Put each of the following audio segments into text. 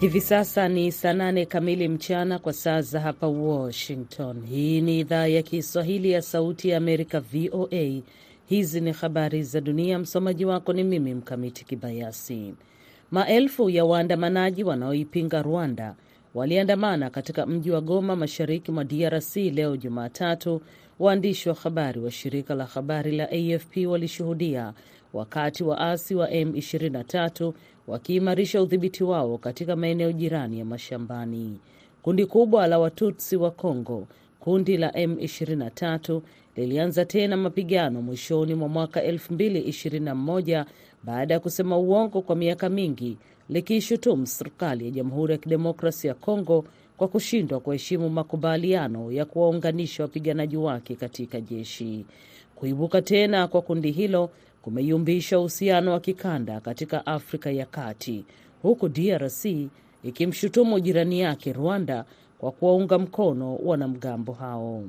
Hivi sasa ni saa nane kamili mchana kwa saa za hapa Washington. Hii ni idhaa ya Kiswahili ya Sauti ya Amerika, VOA. Hizi ni habari za dunia. Msomaji wako ni mimi Mkamiti Kibayasi. Maelfu ya waandamanaji wanaoipinga Rwanda waliandamana katika mji wa Goma, mashariki mwa DRC leo Jumatatu. Waandishi wa habari wa shirika la habari la AFP walishuhudia wakati waasi wa M23 wakiimarisha udhibiti wao katika maeneo jirani ya mashambani. Kundi kubwa la Watutsi wa Kongo, kundi la M23, lilianza tena mapigano mwishoni mwa mwaka 2021 baada ya kusema uongo kwa miaka mingi, likiishutumu serikali ya Jamhuri ya Kidemokrasia ya Kongo kwa kushindwa kuheshimu makubaliano ya kuwaunganisha wapiganaji wake katika jeshi. Kuibuka tena kwa kundi hilo kumeyumbisha uhusiano wa kikanda katika Afrika ya Kati, huku DRC ikimshutumu jirani yake Rwanda kwa kuwaunga mkono wanamgambo hao.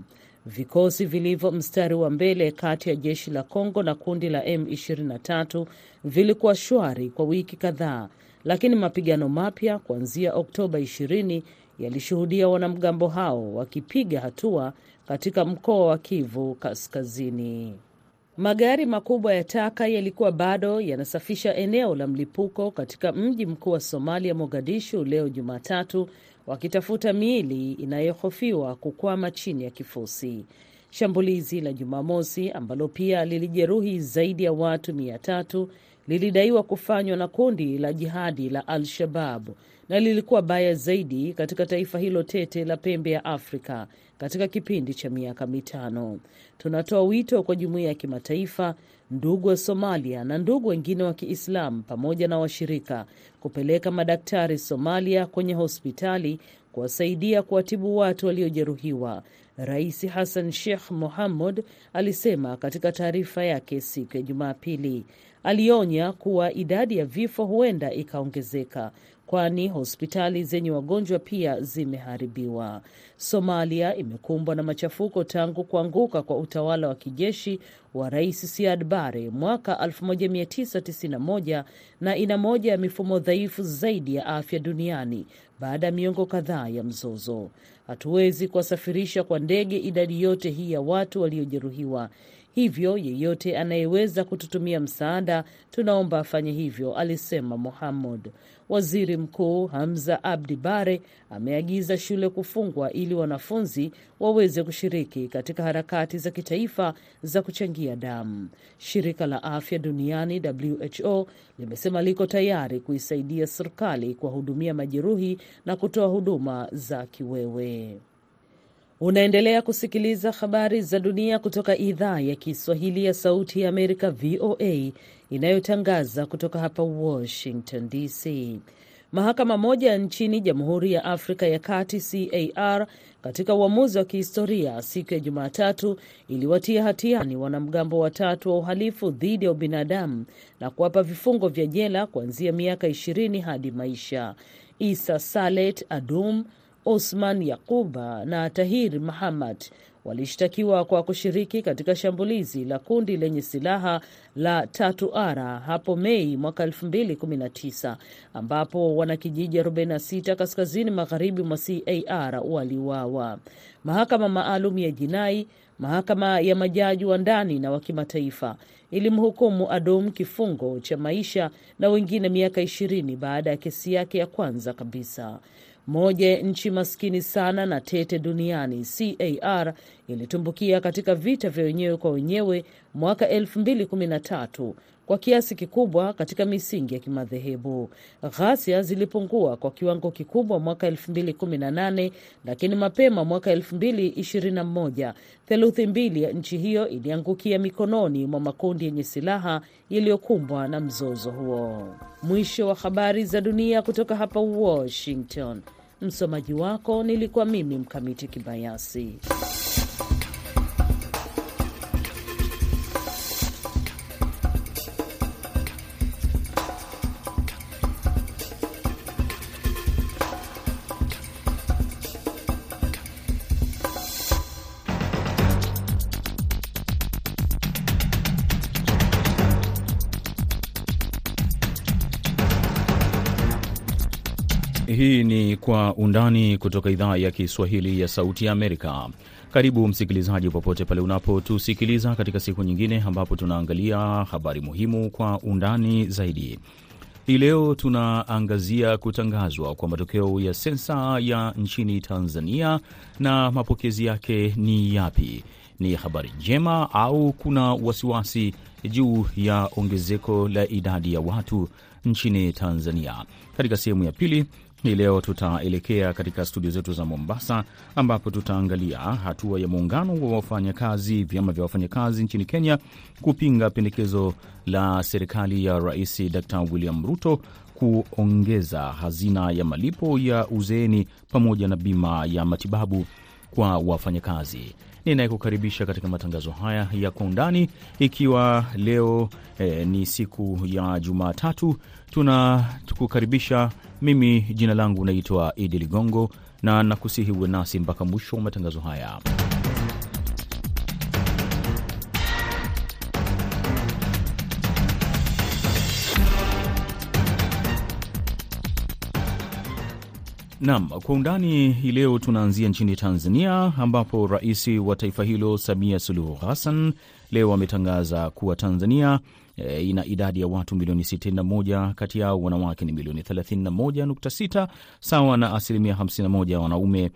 Vikosi vilivyo mstari wa mbele kati ya jeshi la Kongo na kundi la M23 vilikuwa shwari kwa wiki kadhaa, lakini mapigano mapya kuanzia Oktoba 20 yalishuhudia wanamgambo hao wakipiga hatua katika mkoa wa Kivu Kaskazini. Magari makubwa ya taka yalikuwa bado yanasafisha eneo la mlipuko katika mji mkuu wa Somalia, Mogadishu, leo Jumatatu, wakitafuta miili inayohofiwa kukwama chini ya kifusi. Shambulizi la Jumamosi ambalo pia lilijeruhi zaidi ya watu mia tatu lilidaiwa kufanywa na kundi la jihadi la Al-Shabab na lilikuwa baya zaidi katika taifa hilo tete la pembe ya Afrika katika kipindi cha miaka mitano. Tunatoa wito kwa jumuiya ya kimataifa, ndugu wa Somalia na ndugu wengine wa Kiislamu pamoja na washirika kupeleka madaktari Somalia kwenye hospitali kuwasaidia kuwatibu watu waliojeruhiwa, Rais Hassan Sheikh Mohamud alisema katika taarifa yake siku ya Jumapili. Alionya kuwa idadi ya vifo huenda ikaongezeka kwani hospitali zenye wagonjwa pia zimeharibiwa. Somalia imekumbwa na machafuko tangu kuanguka kwa utawala wa kijeshi wa Rais Siad Barre mwaka 1991 na ina moja ya mifumo dhaifu zaidi ya afya duniani baada ya miongo kadhaa ya mzozo. Hatuwezi kuwasafirisha kwa ndege idadi yote hii ya watu waliojeruhiwa, hivyo yeyote anayeweza kututumia msaada tunaomba afanye hivyo, alisema Mohamud. Waziri Mkuu Hamza Abdi Bare ameagiza shule kufungwa ili wanafunzi waweze kushiriki katika harakati za kitaifa za kuchangia damu. Shirika la Afya Duniani WHO limesema liko tayari kuisaidia serikali kuwahudumia majeruhi na kutoa huduma za kiwewe. Unaendelea kusikiliza habari za dunia kutoka idhaa ya Kiswahili ya Sauti ya Amerika, VOA, inayotangaza kutoka hapa Washington DC. Mahakama moja nchini Jamhuri ya Afrika ya Kati, CAR, katika uamuzi wa kihistoria siku ya Jumatatu iliwatia hatiani wanamgambo watatu wa uhalifu dhidi ya ubinadamu na kuwapa vifungo vya jela kuanzia miaka ishirini hadi maisha. Isa Salet Adum, Osman Yakuba na Tahir Mahamad walishtakiwa kwa kushiriki katika shambulizi la kundi lenye silaha la Tatu Ara hapo Mei mwaka 2019 ambapo wanakijiji 46 kaskazini magharibi mwa CAR waliuawa. Mahakama maalum ya jinai, mahakama ya majaji wa ndani na wa kimataifa ilimhukumu Adum kifungo cha maisha na wengine miaka ishirini baada ya kesi yake ya kwanza kabisa. Moja ya nchi maskini sana na tete duniani, CAR ilitumbukia katika vita vya wenyewe kwa wenyewe mwaka 2013 kwa kiasi kikubwa katika misingi ya kimadhehebu. Ghasia zilipungua kwa kiwango kikubwa mwaka 2018, lakini mapema mwaka 2021 theluthi mbili ya nchi hiyo iliangukia mikononi mwa makundi yenye silaha yaliyokumbwa na mzozo huo. Mwisho wa habari za dunia kutoka hapa Washington. Msomaji wako nilikuwa mimi Mkamiti Kibayasi. Undani kutoka idhaa ya Kiswahili ya Sauti ya Amerika. Karibu msikilizaji, popote pale unapotusikiliza katika siku nyingine ambapo tunaangalia habari muhimu kwa undani zaidi. Hii leo tunaangazia kutangazwa kwa matokeo ya sensa ya nchini Tanzania na mapokezi yake ni yapi? Ni habari njema au kuna wasiwasi juu ya ongezeko la idadi ya watu nchini Tanzania? Katika sehemu ya pili hii leo tutaelekea katika studio zetu za Mombasa, ambapo tutaangalia hatua ya muungano wa wafanyakazi, vyama vya wafanyakazi nchini Kenya kupinga pendekezo la serikali ya Rais Dr William Ruto kuongeza hazina ya malipo ya uzeeni pamoja na bima ya matibabu kwa wafanyakazi. Ninayekukaribisha katika matangazo haya ya kwa undani, ikiwa leo eh, ni siku ya Jumatatu, tunakukaribisha mimi. Jina langu naitwa Idi Ligongo na nakusihi uwe nasi mpaka mwisho wa matangazo haya. Nam, kwa undani hii leo tunaanzia nchini Tanzania ambapo rais wa taifa hilo Samia Suluhu Hassan leo ametangaza kuwa Tanzania e, ina idadi ya watu milioni 61, kati yao wanawake ni milioni 31.6 sawa na asilimia 51 ya wanaume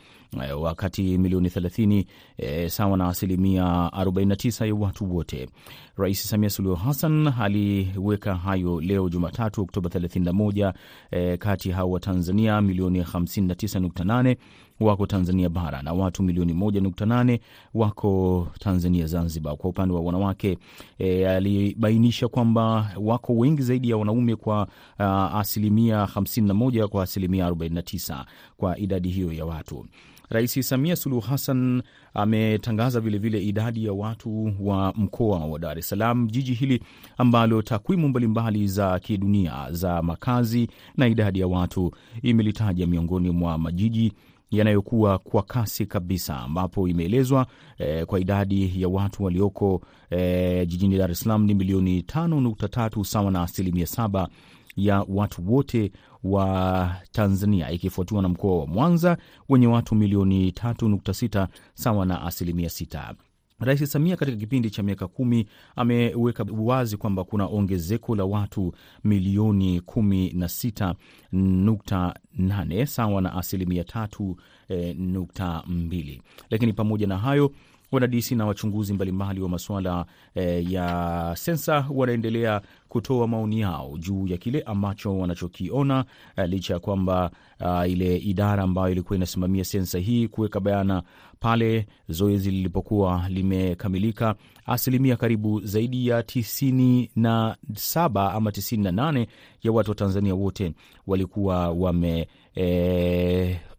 wakati milioni 30 e, sawa na asilimia 49 ya watu wote. Rais Samia Suluhu Hassan aliweka hayo leo Jumatatu, Oktoba 31. E, kati hao wa Tanzania milioni 59.8 wako Tanzania bara na watu milioni 1.8 wako Tanzania Zanzibar. Kwa upande wa wanawake e, alibainisha kwamba wako wengi zaidi ya wanaume kwa uh, asilimia 51 kwa asilimia 49 kwa idadi hiyo ya watu. Rais Samia Suluhu Hassan ametangaza vilevile idadi ya watu wa mkoa wa Dar es Salaam, jiji hili ambalo takwimu mbalimbali za kidunia za makazi na idadi ya watu imelitaja miongoni mwa majiji yanayokuwa kwa kasi kabisa, ambapo imeelezwa eh, kwa idadi ya watu walioko eh, jijini Dar es Salaam ni milioni 5.3 sawa na asilimia saba ya watu wote wa Tanzania, ikifuatiwa na mkoa wa Mwanza wenye watu milioni 3.6 sawa na asilimia 6. Rais Samia katika kipindi cha miaka kumi ameweka wazi kwamba kuna ongezeko la watu milioni 16.8 sawa na asilimia 3.2. Lakini pamoja na hayo wadadisi na wachunguzi mbalimbali wa masuala eh, ya sensa wanaendelea kutoa maoni yao juu ya kile ambacho wanachokiona eh, licha ya kwamba uh, ile idara ambayo ilikuwa inasimamia sensa hii kuweka bayana pale zoezi lilipokuwa limekamilika, asilimia karibu zaidi ya tisini na saba ama tisini na nane ya watu wa Tanzania wote walikuwa wame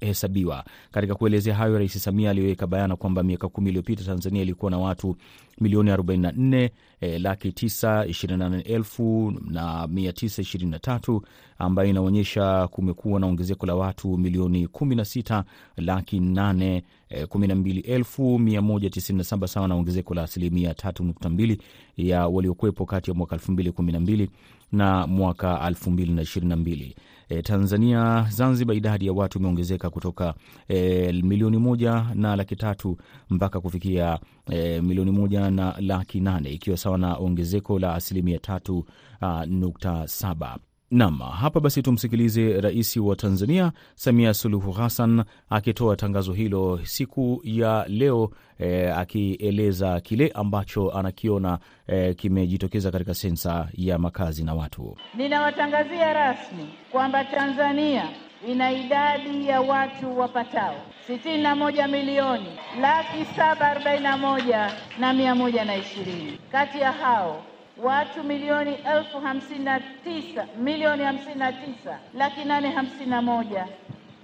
hesabiwa. Katika kuelezea hayo, Rais Samia aliweka bayana kwamba miaka kumi iliyopita Tanzania ilikuwa na watu milioni 44 e, laki 928 elfu na 923 ambayo inaonyesha kumekuwa na ongezeko la watu milioni 16 laki 8 e, 12 elfu 197 sawa na ongezeko la asilimia 3.2 ya waliokuwepo kati ya mwaka 2012 na mwaka 2022. E, Tanzania Zanzibar, idadi ya watu imeongezeka kutoka e, milioni moja na laki tatu mpaka kufikia e, milioni moja na laki nane ikiwa sawa na ongezeko la asilimia tatu uh, nukta saba. Nam, hapa basi tumsikilize Rais wa Tanzania Samia Suluhu Hassan akitoa tangazo hilo siku ya leo e, akieleza kile ambacho anakiona e, kimejitokeza katika sensa ya makazi na watu. Ninawatangazia rasmi kwamba Tanzania ina idadi ya watu wapatao sitini na moja milioni laki saba arobaini na moja na mia moja na ishirini. Kati ya hao watu milioni elfu hamsini na tisa milioni hamsini na tisa laki nane hamsini na moja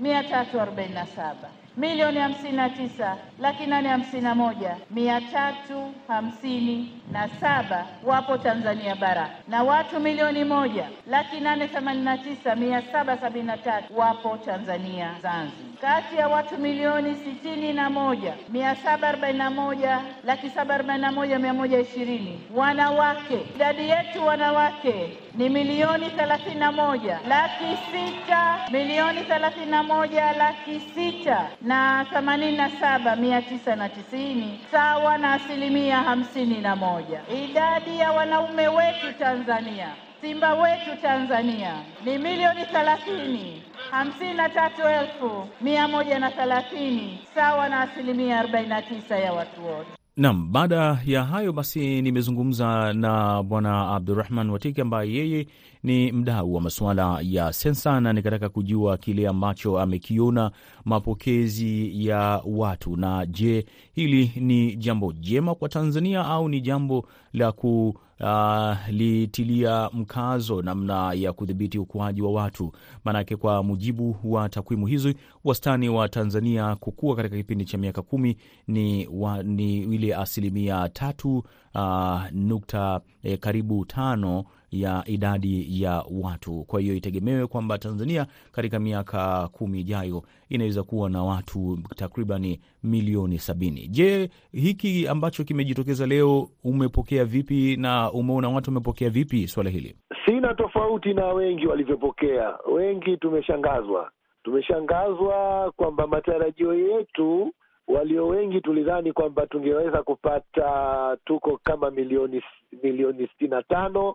mia tatu arobaini na saba. Milioni hamsini na tisa laki nane hamsini na moja mia tatu hamsini na saba wapo Tanzania bara na watu milioni moja laki nane themanini na tisa mia saba sabini na tatu wapo Tanzania Zanzibar. Kati ya watu milioni sitini na moja mia saba arobaini na moja laki saba arobaini na moja mia moja ishirini wanawake. Idadi yetu wanawake ni milioni thelathini na moja laki sita milioni thelathini na moja laki sita na themanini na saba mia tisa na tisini sawa na asilimia hamsini na moja. Idadi ya wanaume wetu Tanzania Simba wetu Tanzania ni milioni thelathini hamsini na tatu elfu mia moja na thelathini sawa na asilimia arobaini na tisa ya watu wote. Naam, baada ya hayo basi nimezungumza na Bwana Abdurahman Watiki ambaye yeye ni mdau wa masuala ya sensa na nikataka kujua kile ambacho amekiona mapokezi ya watu, na je, hili ni jambo jema kwa Tanzania au ni jambo la ku Uh, litilia mkazo namna ya kudhibiti ukuaji wa watu. Maanake kwa mujibu wa takwimu hizi, wastani wa Tanzania kukua katika kipindi cha miaka kumi ni, wa, ni ile asilimia tatu uh, nukta eh, karibu tano ya idadi ya watu. Kwa hiyo itegemewe kwamba Tanzania katika miaka kumi ijayo inaweza kuwa na watu takribani milioni sabini. Je, hiki ambacho kimejitokeza leo umepokea vipi na umeona watu wamepokea vipi swala hili? Sina tofauti na wengi walivyopokea. Wengi tumeshangazwa, tumeshangazwa kwamba matarajio yetu walio wengi tulidhani kwamba tungeweza kupata tuko kama milioni milioni sitini na tano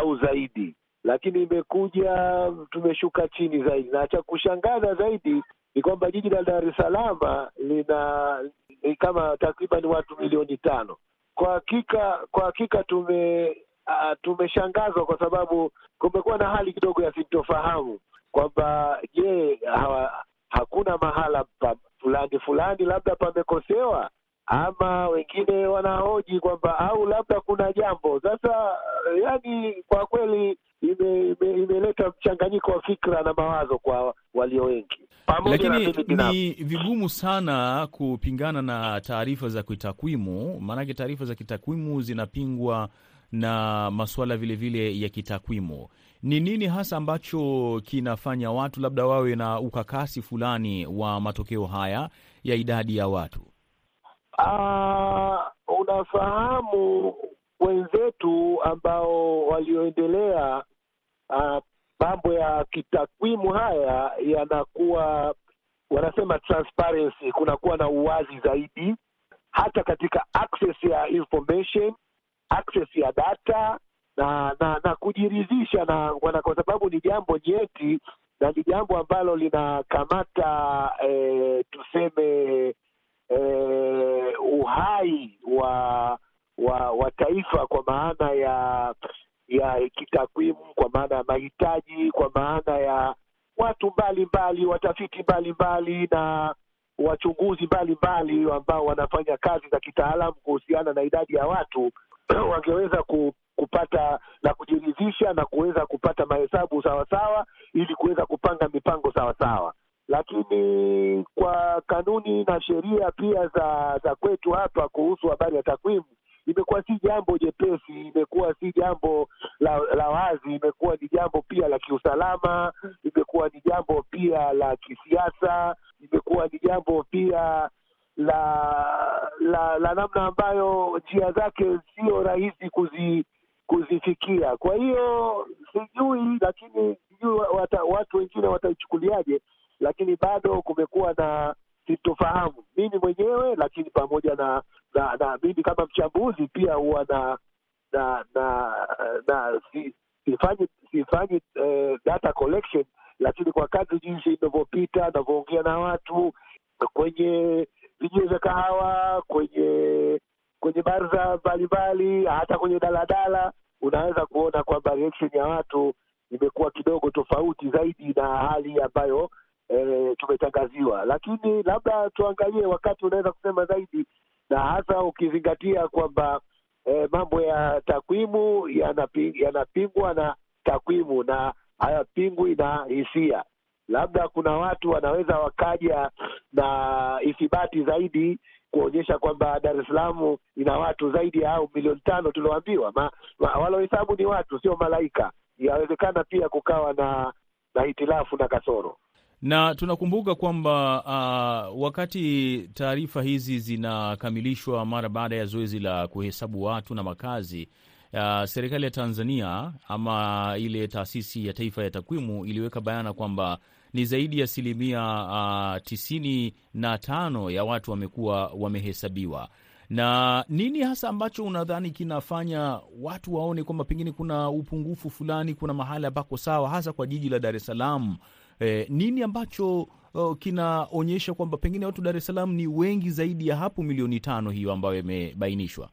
au zaidi, lakini imekuja tumeshuka chini zaidi, na cha kushangaza zaidi ni kwamba jiji la Dar es Salaam lina ni kama takriban watu milioni tano. Kwa hakika kwa hakika tume uh, tumeshangazwa kwa sababu kumekuwa na hali kidogo ya sintofahamu kwamba je, hakuna mahala pa fulani fulani labda pamekosewa ama wengine wanahoji kwamba au labda kuna jambo sasa. Yani kwa kweli imeleta ime, ime mchanganyiko wa fikra na mawazo kwa walio wengi, lakini ni vigumu sana kupingana na taarifa za kitakwimu, maanake taarifa za kitakwimu zinapingwa na masuala vilevile ya kitakwimu. Ni nini hasa ambacho kinafanya watu labda wawe na ukakasi fulani wa matokeo haya ya idadi ya watu? Uh, unafahamu wenzetu ambao walioendelea mambo uh, ya kitakwimu haya yanakuwa wanasema transparency, kunakuwa na uwazi zaidi. Hata katika access ya information, access ya data na na, na kujiridhisha na wana, kwa sababu ni jambo nyeti na ni jambo ambalo linakamata eh, tuseme eh, uhai wa wa wa taifa kwa maana ya ya kitakwimu, kwa maana ya mahitaji, kwa maana ya watu mbalimbali, watafiti mbalimbali na wachunguzi mbalimbali ambao wanafanya kazi za kitaalamu kuhusiana na idadi ya watu wangeweza ku, kupata na kujiridhisha na kuweza kupata mahesabu sawasawa ili kuweza kupanga mipango sawasawa. Lakini kwa kanuni na sheria pia za za kwetu hapa kuhusu habari ya takwimu imekuwa si jambo jepesi, imekuwa si jambo la, la wazi, imekuwa ni jambo pia la kiusalama, imekuwa ni jambo pia la kisiasa, imekuwa ni jambo pia la la, la namna ambayo njia zake sio rahisi kuzi, kuzifikia. Kwa hiyo sijui, lakini sijui watu wengine wataichukuliaje, lakini bado kumekuwa na sintofahamu. Mimi mwenyewe, lakini pamoja na na, na mimi kama mchambuzi pia huwa na na na, na si, sifanyi sifanyi eh, data collection, lakini kwa kadri jinsi inavyopita navyoongea na watu kwenye vijio vya kahawa, kwenye kwenye barza mbalimbali, hata kwenye daladala, unaweza kuona kwamba reaction ya watu imekuwa kidogo tofauti zaidi na hali ambayo E, tumetangaziwa, lakini labda tuangalie wakati unaweza kusema zaidi, na hasa ukizingatia kwamba e, mambo ya takwimu yanapingwa yana na takwimu na hayapingwi na hisia. Labda kuna watu wanaweza wakaja na ithibati zaidi kuonyesha kwamba Dar es Salaam ina watu zaidi ya au milioni tano tulioambiwa. Walohesabu ni watu, sio malaika. Yawezekana pia kukawa na na hitilafu na kasoro na tunakumbuka kwamba uh, wakati taarifa hizi zinakamilishwa mara baada ya zoezi la kuhesabu watu na makazi uh, serikali ya Tanzania ama ile taasisi ya taifa ya takwimu iliweka bayana kwamba ni zaidi ya asilimia uh, tisini na tano ya watu wamekuwa wamehesabiwa. Na nini hasa ambacho unadhani kinafanya watu waone kwamba pengine kuna upungufu fulani, kuna mahali ambako sawa, hasa kwa jiji la Dar es Salaam? Eh, nini ambacho uh, kinaonyesha kwamba pengine watu Dar es Salaam ni wengi zaidi ya hapo milioni tano hiyo ambayo imebainishwa?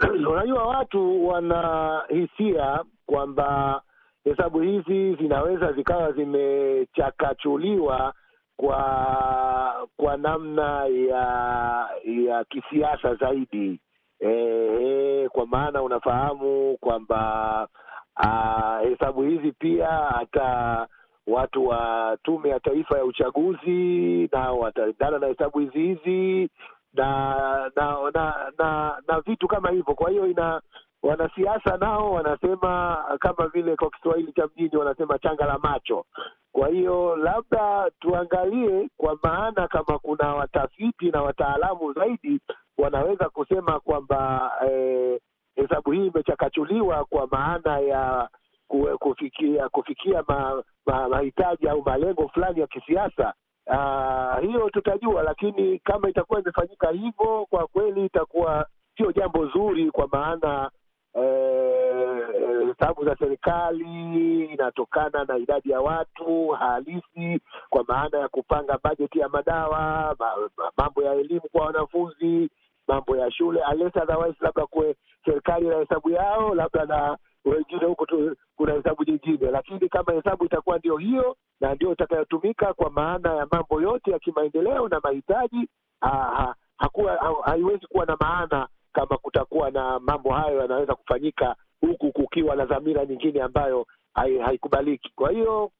Unajua, watu wana hisia kwamba hesabu hizi zinaweza zikawa zimechakachuliwa kwa kwa namna ya ya kisiasa zaidi. E, e, kwa maana unafahamu kwamba hesabu hizi pia hata watu wa Tume ya Taifa ya Uchaguzi nao wataendana na hesabu hizi hizi na na na, na, na vitu kama hivyo. Kwa hiyo ina wanasiasa nao wanasema kama vile kwa Kiswahili cha mjini wanasema changa la macho. Kwa hiyo labda tuangalie, kwa maana kama kuna watafiti na wataalamu zaidi wanaweza kusema kwamba hesabu eh, hii imechakachuliwa kwa maana ya kufikia kufikia mahitaji ma, ma au malengo fulani ya kisiasa. aa, hiyo tutajua, lakini kama itakuwa imefanyika hivyo, kwa kweli itakuwa sio jambo zuri, kwa maana hesabu e, za serikali inatokana na idadi ya watu halisi, kwa maana ya kupanga bajeti ya madawa, mambo ya elimu kwa wanafunzi, mambo ya shule, unless otherwise, labda kuwe serikali na hesabu yao, labda na wengine huko kuna hesabu nyingine, lakini kama hesabu itakuwa ndio hiyo na ndio itakayotumika kwa maana ya mambo yote ya kimaendeleo na mahitaji, ha, hakuwa haiwezi kuwa na maana kama kutakuwa na mambo hayo yanaweza kufanyika huku kukiwa na dhamira nyingine ambayo haikubaliki. Kwa hiyo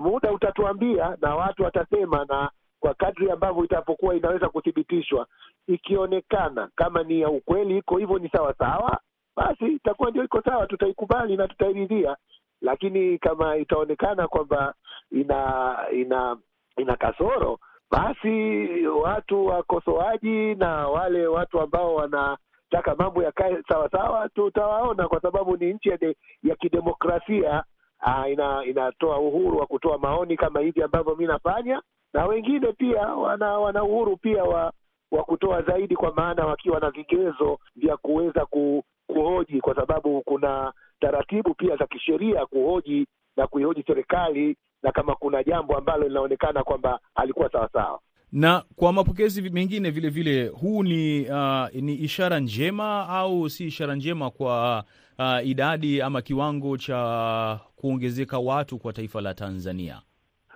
muda utatuambia na watu watasema, na kwa kadri ambavyo itapokuwa inaweza kuthibitishwa, ikionekana kama ni ya ukweli iko hivyo, ni sawa sawa basi itakuwa ndio iko sawa, tutaikubali na tutairidhia. Lakini kama itaonekana kwamba ina ina ina kasoro, basi watu wakosoaji na wale watu ambao wanataka mambo yakae sawasawa, tutawaona, kwa sababu ni nchi ya, ya kidemokrasia. Aa, ina inatoa uhuru wa kutoa maoni kama hivi ambavyo mi nafanya, na wengine pia wana wana uhuru pia wa wa kutoa zaidi, kwa maana wakiwa na vigezo vya kuweza ku kuhoji kwa sababu kuna taratibu pia za kisheria kuhoji na kuihoji serikali, na kama kuna jambo ambalo linaonekana kwamba halikuwa sawasawa. Na kwa mapokezi mengine vile vile, huu ni uh, ni ishara njema au si ishara njema kwa uh, idadi ama kiwango cha kuongezeka watu kwa taifa la Tanzania?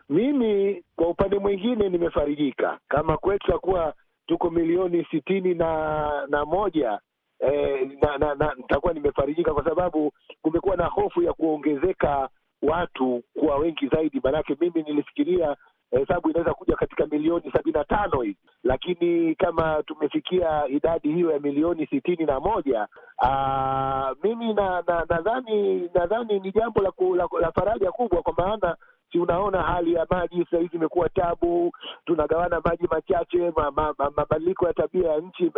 Mimi kwa upande mwingine nimefarijika, kama kwetu takuwa tuko milioni sitini na na moja Eh, na, na, na nitakuwa nimefarijika kwa sababu kumekuwa na hofu ya kuongezeka watu kuwa wengi zaidi. Maanake mimi nilifikiria hesabu eh, inaweza kuja katika milioni sabini na tano hivi, lakini kama tumefikia idadi hiyo ya milioni sitini na moja aa, mimi nadhani na, nadhani ni jambo la, la, la faraja kubwa, kwa maana si unaona hali ya maji sasa hizi imekuwa tabu, tunagawana maji machache. Mabadiliko ma, ma, ya tabia ya nchi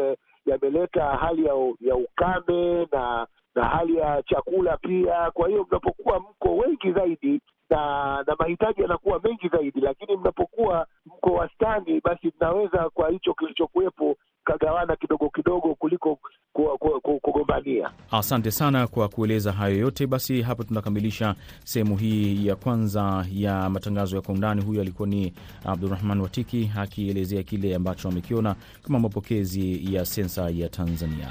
yameleta hali ya, ya ukame na na hali ya chakula pia. Kwa hiyo mnapokuwa mko wengi zaidi na na mahitaji yanakuwa mengi zaidi, lakini mnapokuwa mko wastani, basi mnaweza kwa hicho kilichokuwepo kagawana kidogo kidogo kuliko kugombania. Asante sana kwa kueleza hayo yote. Basi hapo tunakamilisha sehemu hii ya kwanza ya matangazo ya kwa undani. Huyo alikuwa ni Abdurahman Watiki akielezea kile ambacho amekiona kama mapokezi ya sensa ya Tanzania.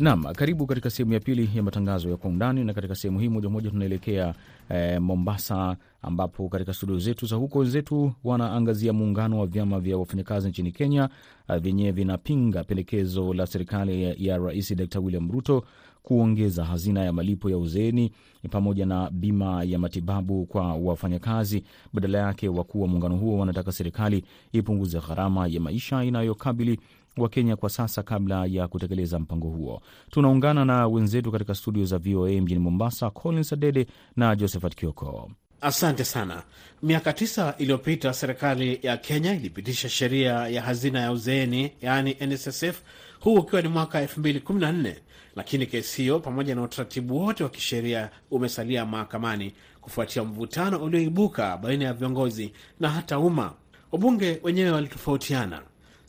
Naam, karibu katika sehemu ya pili ya matangazo ya kwa undani, na katika sehemu hii moja moja tunaelekea eh, Mombasa, ambapo katika studio zetu za huko wenzetu wanaangazia muungano wa vyama vya wafanyakazi nchini Kenya uh, vyenyewe vinapinga pendekezo la serikali ya, ya Rais Dkt William Ruto kuongeza hazina ya malipo ya uzeeni pamoja na bima ya matibabu kwa wafanyakazi. Badala yake, wakuu wa muungano huo wanataka serikali ipunguze gharama ya maisha inayokabili Wakenya kwa sasa kabla ya kutekeleza mpango huo. Tunaungana na wenzetu katika studio za VOA mjini Mombasa, Collins Adede na Josephat Kioko. Asante sana. Miaka tisa iliyopita serikali ya Kenya ilipitisha sheria ya hazina ya uzeeni, yaani NSSF, huu ukiwa ni mwaka 2014 lakini kesi hiyo pamoja na utaratibu wote wa kisheria umesalia mahakamani kufuatia mvutano ulioibuka baina ya viongozi na hata umma. Wabunge wenyewe walitofautiana.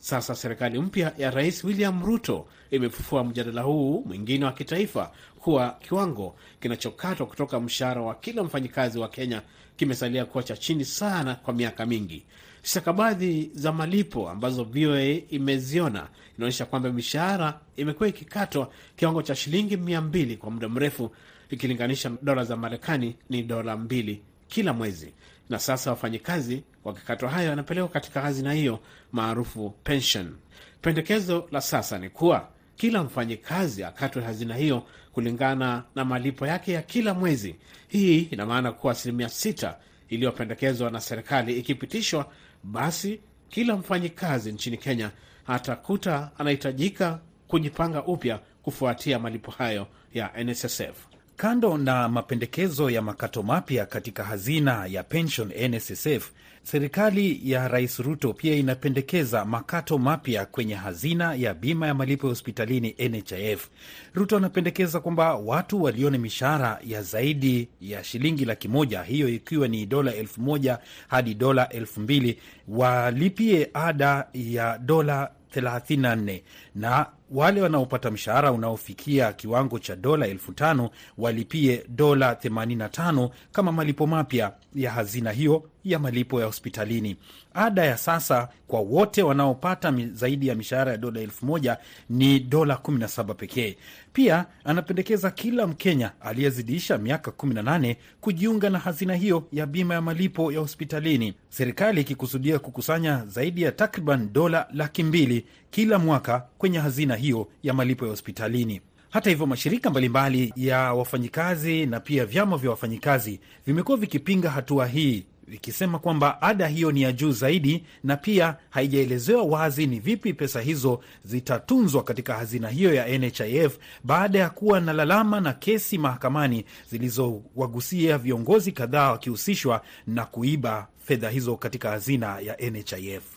Sasa serikali mpya ya Rais William Ruto imefufua mjadala huu mwingine wa kitaifa kuwa kiwango kinachokatwa kutoka mshahara wa kila mfanyikazi wa Kenya kimesalia kuwa cha chini sana kwa miaka mingi. Stakabadhi za malipo ambazo VOA imeziona inaonyesha kwamba mishahara imekuwa ikikatwa kiwango cha shilingi mia mbili kwa muda mrefu, ikilinganisha dola za Marekani ni dola mbili kila mwezi, na sasa wafanyikazi wakikatwa hayo yanapelekwa katika hazina hiyo maarufu pension. Pendekezo la sasa ni kuwa kila mfanyikazi akatwe hazina hiyo kulingana na malipo yake ya kila mwezi. Hii ina maana kuwa asilimia sita iliyopendekezwa na serikali ikipitishwa, basi kila mfanyikazi nchini Kenya atakuta anahitajika kujipanga upya kufuatia malipo hayo ya NSSF. Kando na mapendekezo ya makato mapya katika hazina ya pension NSSF, serikali ya Rais Ruto pia inapendekeza makato mapya kwenye hazina ya bima ya malipo ya hospitalini NHIF. Ruto anapendekeza kwamba watu walione mishahara ya zaidi ya shilingi laki moja, hiyo ikiwa ni dola elfu moja hadi dola elfu mbili walipie ada ya dola 34 na wale wanaopata mshahara unaofikia kiwango cha dola elfu tano walipie dola 85 kama malipo mapya ya hazina hiyo ya malipo ya hospitalini. Ada ya sasa kwa wote wanaopata zaidi ya mishahara ya dola elfu moja ni dola 17 pekee. Pia anapendekeza kila Mkenya aliyezidisha miaka 18 kujiunga na hazina hiyo ya bima ya malipo ya hospitalini, serikali ikikusudia kukusanya zaidi ya takriban dola laki mbili kila mwaka kwenye hazina hiyo ya malipo ya hospitalini. Hata hivyo, mashirika mbalimbali ya wafanyikazi na pia vyama vya wafanyikazi vimekuwa vikipinga hatua hii vikisema kwamba ada hiyo ni ya juu zaidi na pia haijaelezewa wazi ni vipi pesa hizo zitatunzwa katika hazina hiyo ya NHIF baada ya kuwa na lalama na kesi mahakamani zilizowagusia viongozi kadhaa wakihusishwa na kuiba fedha hizo katika hazina ya NHIF.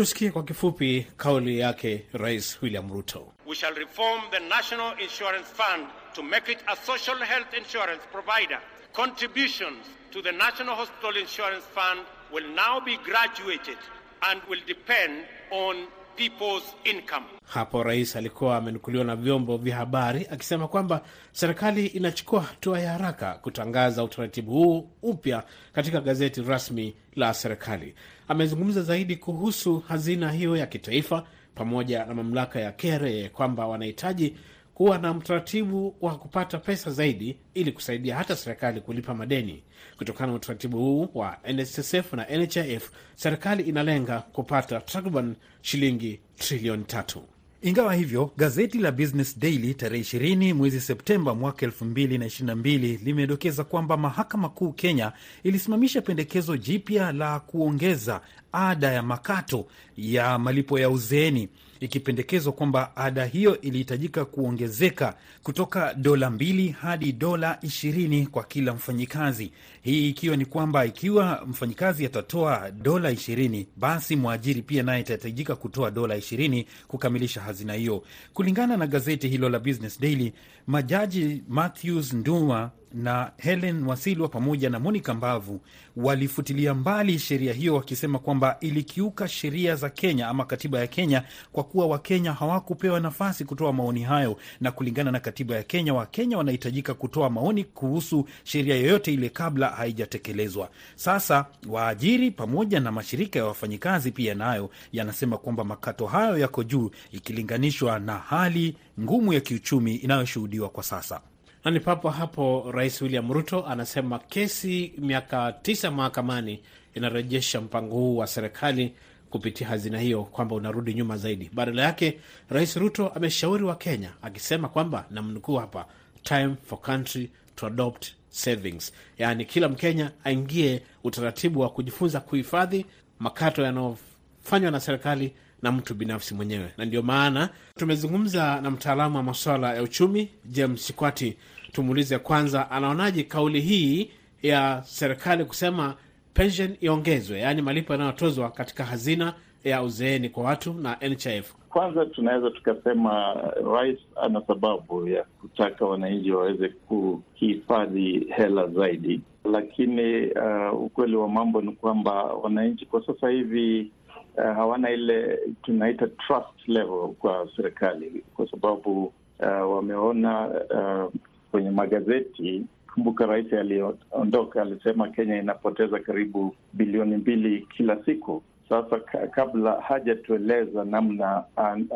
Tusikie kwa kifupi kauli yake Rais William Ruto. We shall reform the National Insurance Fund to make it a social health insurance provider. Contributions to the National Hospital Insurance Fund will now be graduated and will depend on people's income. Hapo rais alikuwa amenukuliwa na vyombo vya habari akisema kwamba serikali inachukua hatua ya haraka kutangaza utaratibu huu upya katika gazeti rasmi la serikali. Amezungumza zaidi kuhusu hazina hiyo ya kitaifa pamoja na mamlaka ya KRA kwamba wanahitaji kuwa na mtaratibu wa kupata pesa zaidi ili kusaidia hata serikali kulipa madeni. Kutokana na utaratibu huu wa NSSF na NHIF, serikali inalenga kupata takriban shilingi trilioni tatu. Ingawa hivyo, gazeti la Business Daily tarehe 20 mwezi Septemba mwaka 2022 limedokeza kwamba mahakama kuu Kenya ilisimamisha pendekezo jipya la kuongeza ada ya makato ya malipo ya uzeeni ikipendekezwa kwamba ada hiyo ilihitajika kuongezeka kutoka dola mbili hadi dola ishirini kwa kila mfanyikazi. Hii ikiwa ni kwamba ikiwa mfanyikazi atatoa dola ishirini basi mwajiri pia naye itahitajika kutoa dola ishirini kukamilisha hazina hiyo. Kulingana na gazeti hilo la Business Daily, majaji Matthews Nduma na Helen Wasilwa pamoja na Monica Mbavu walifutilia mbali sheria hiyo, wakisema kwamba ilikiuka sheria za Kenya ama katiba ya Kenya kwa kuwa Wakenya hawakupewa nafasi kutoa maoni hayo, na kulingana na katiba ya Kenya, Wakenya wanahitajika kutoa maoni kuhusu sheria yoyote ile kabla haijatekelezwa. Sasa waajiri pamoja na mashirika ya wafanyikazi pia nayo yanasema kwamba makato hayo yako juu ikilinganishwa na hali ngumu ya kiuchumi inayoshuhudiwa kwa sasa na ni papo hapo Rais William Ruto anasema kesi miaka tisa mahakamani inarejesha mpango huu wa serikali kupitia hazina hiyo kwamba unarudi nyuma zaidi. Badala yake, Rais Ruto ameshauri wa Kenya akisema kwamba, namnukuu hapa, time for country to adopt savings, yaani kila Mkenya aingie utaratibu wa kujifunza kuhifadhi makato yanayofanywa na serikali na mtu binafsi mwenyewe. Na ndio maana tumezungumza na mtaalamu wa masuala ya uchumi James Chikwati. Tumuulize kwanza anaonaje kauli hii ya serikali kusema pension iongezwe, yaani malipo yanayotozwa katika hazina ya uzeeni kwa watu na NHIF. Kwanza tunaweza tukasema rais ana sababu ya kutaka wananchi waweze kuhifadhi hela zaidi, lakini uh, ukweli wa mambo ni kwamba wananchi kwa sasa hivi uh, hawana ile tunaita trust level kwa serikali, kwa sababu uh, wameona uh, kwenye magazeti. Kumbuka rais aliyeondoka alisema Kenya inapoteza karibu bilioni mbili kila siku. Sasa kabla hajatueleza namna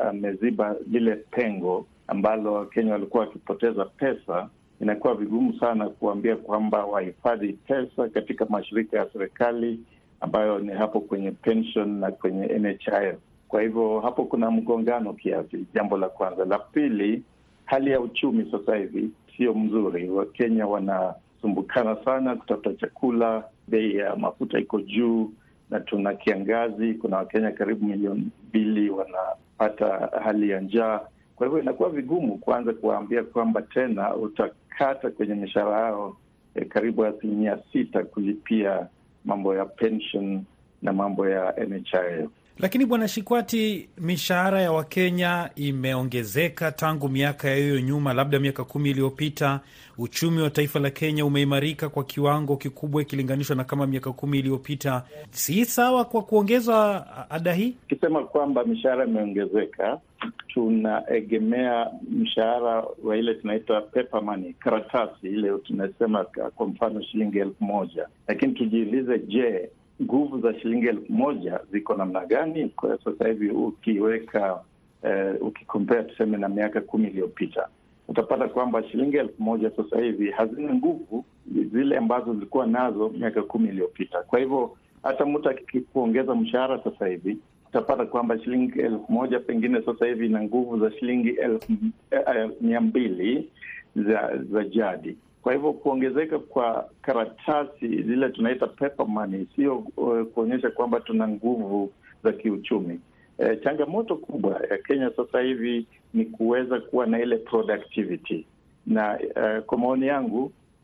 ameziba lile pengo ambalo Wakenya walikuwa wakipoteza pesa, inakuwa vigumu sana kuambia kwamba wahifadhi pesa katika mashirika ya serikali ambayo ni hapo kwenye pension na kwenye NHIF. Kwa hivyo hapo kuna mgongano kiasi, jambo la kwanza. La pili, hali ya uchumi sasa hivi sio mzuri. Wakenya wanasumbukana sana kutafuta chakula, bei ya mafuta iko juu na tuna kiangazi. Kuna Wakenya karibu milioni mbili wanapata hali ya njaa. Kwa hivyo inakuwa vigumu kuanza kuwaambia kwamba tena utakata kwenye mishahara yao eh, karibu asilimia sita kulipia mambo ya pension na mambo ya NHIF. Lakini bwana Shikwati, mishahara ya Wakenya imeongezeka tangu miaka ya hiyo nyuma, labda miaka kumi iliyopita. Uchumi wa taifa la Kenya umeimarika kwa kiwango kikubwa ikilinganishwa na kama miaka kumi iliyopita. Si sawa kwa kuongezwa ada hii? Ukisema kwamba mishahara imeongezeka, tunaegemea mshahara wa ile tunaita paper money, karatasi ile tunasema, kwa mfano shilingi elfu moja. Lakini tujiulize, je, nguvu za shilingi elfu moja ziko namna gani kwa sasa hivi? Ukiweka eh, ukikompea tuseme na miaka kumi iliyopita utapata kwamba shilingi elfu moja sasa hivi hazina nguvu zile ambazo zilikuwa nazo miaka kumi iliyopita. Kwa hivyo hata mtu akikuongeza mshahara sasa hivi utapata kwamba shilingi elfu moja pengine sasa hivi ina nguvu za shilingi elfu eh, mia mbili za, za jadi. Kwa hivyo kuongezeka kwa karatasi zile tunaita paper money sio uh, kuonyesha kwamba tuna nguvu za kiuchumi. E, changamoto kubwa ya Kenya sasa hivi ni kuweza kuwa na ile productivity na uh, kwa maoni yangu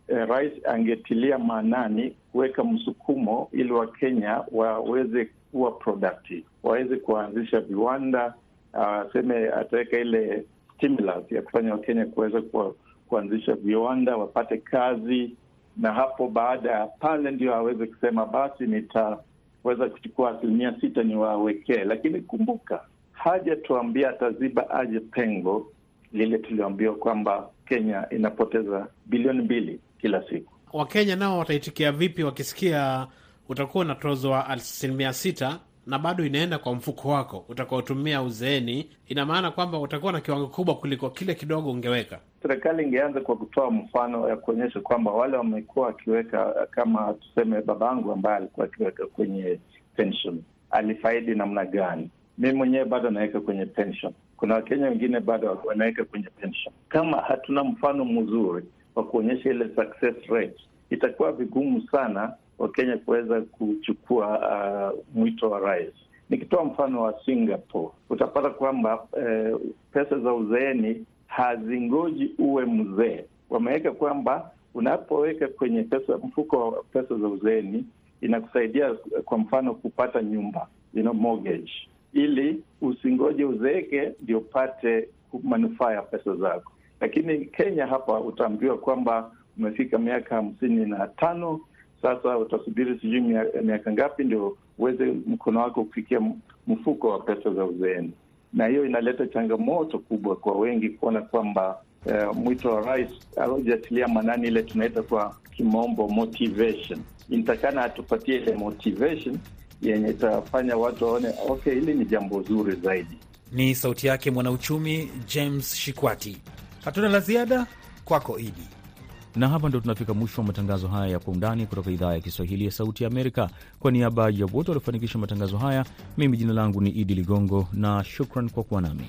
uh, rais angetilia maanani kuweka msukumo ili Wakenya waweze kuwa productive, waweze kuanzisha viwanda aseme uh, ataweka ile stimulus ya kufanya Wakenya kuweza kuwa kuanzisha viwanda wapate kazi, na hapo baada ya pale ndio aweze kusema basi nitaweza kuchukua asilimia sita niwawekee. Lakini kumbuka, hajatuambia ataziba aje pengo lile tulioambiwa kwamba Kenya inapoteza bilioni mbili kila siku. Wakenya nao wataitikia vipi wakisikia utakuwa unatozwa asilimia sita na bado inaenda kwa mfuko wako utakaotumia uzeeni? Ina maana kwamba utakuwa na kiwango kubwa kuliko kile kidogo ungeweka. Serikali ingeanza kwa kutoa mfano ya kuonyesha kwamba wale wamekuwa wakiweka, kama tuseme babangu ambaye alikuwa akiweka kwenye pension alifaidi namna gani? Mi mwenyewe bado naweka kwenye pension, kuna Wakenya wengine bado wanaweka kwenye pension. Kama hatuna mfano mzuri wa kuonyesha ile success rate, itakuwa vigumu sana Wakenya kuweza kuchukua uh, mwito wa rais. Nikitoa mfano wa Singapore, utapata kwamba eh, pesa za uzeeni hazingoji uwe mzee. Wameweka kwamba unapoweka kwenye pesa, mfuko wa pesa za uzeeni inakusaidia kwa mfano kupata nyumba, you know, mortgage, ili usingoje uzeeke ndio upate manufaa ya pesa zako. Lakini Kenya hapa utaambiwa kwamba umefika miaka hamsini na tano sasa utasubiri sijui miaka ngapi ndio uweze mkono wako kufikia mfuko wa pesa za uzeeni, na hiyo inaleta changamoto kubwa kwa wengi kuona kwamba uh, mwito wa rais haujatilia manani ile tunaita kwa kimombo motivation. Inatakana atupatie ile motivation yenye itafanya watu waone okay, hili ni jambo zuri zaidi. Ni sauti yake mwanauchumi James Shikwati. Hatuna la ziada, kwako Idi. Na hapa ndo tunafika mwisho wa matangazo haya ya Kwa Undani kutoka idhaa ya Kiswahili ya Sauti ya Amerika. Kwa niaba ya wote waliofanikisha matangazo haya, mimi jina langu ni Idi Ligongo na shukran kwa kuwa nami.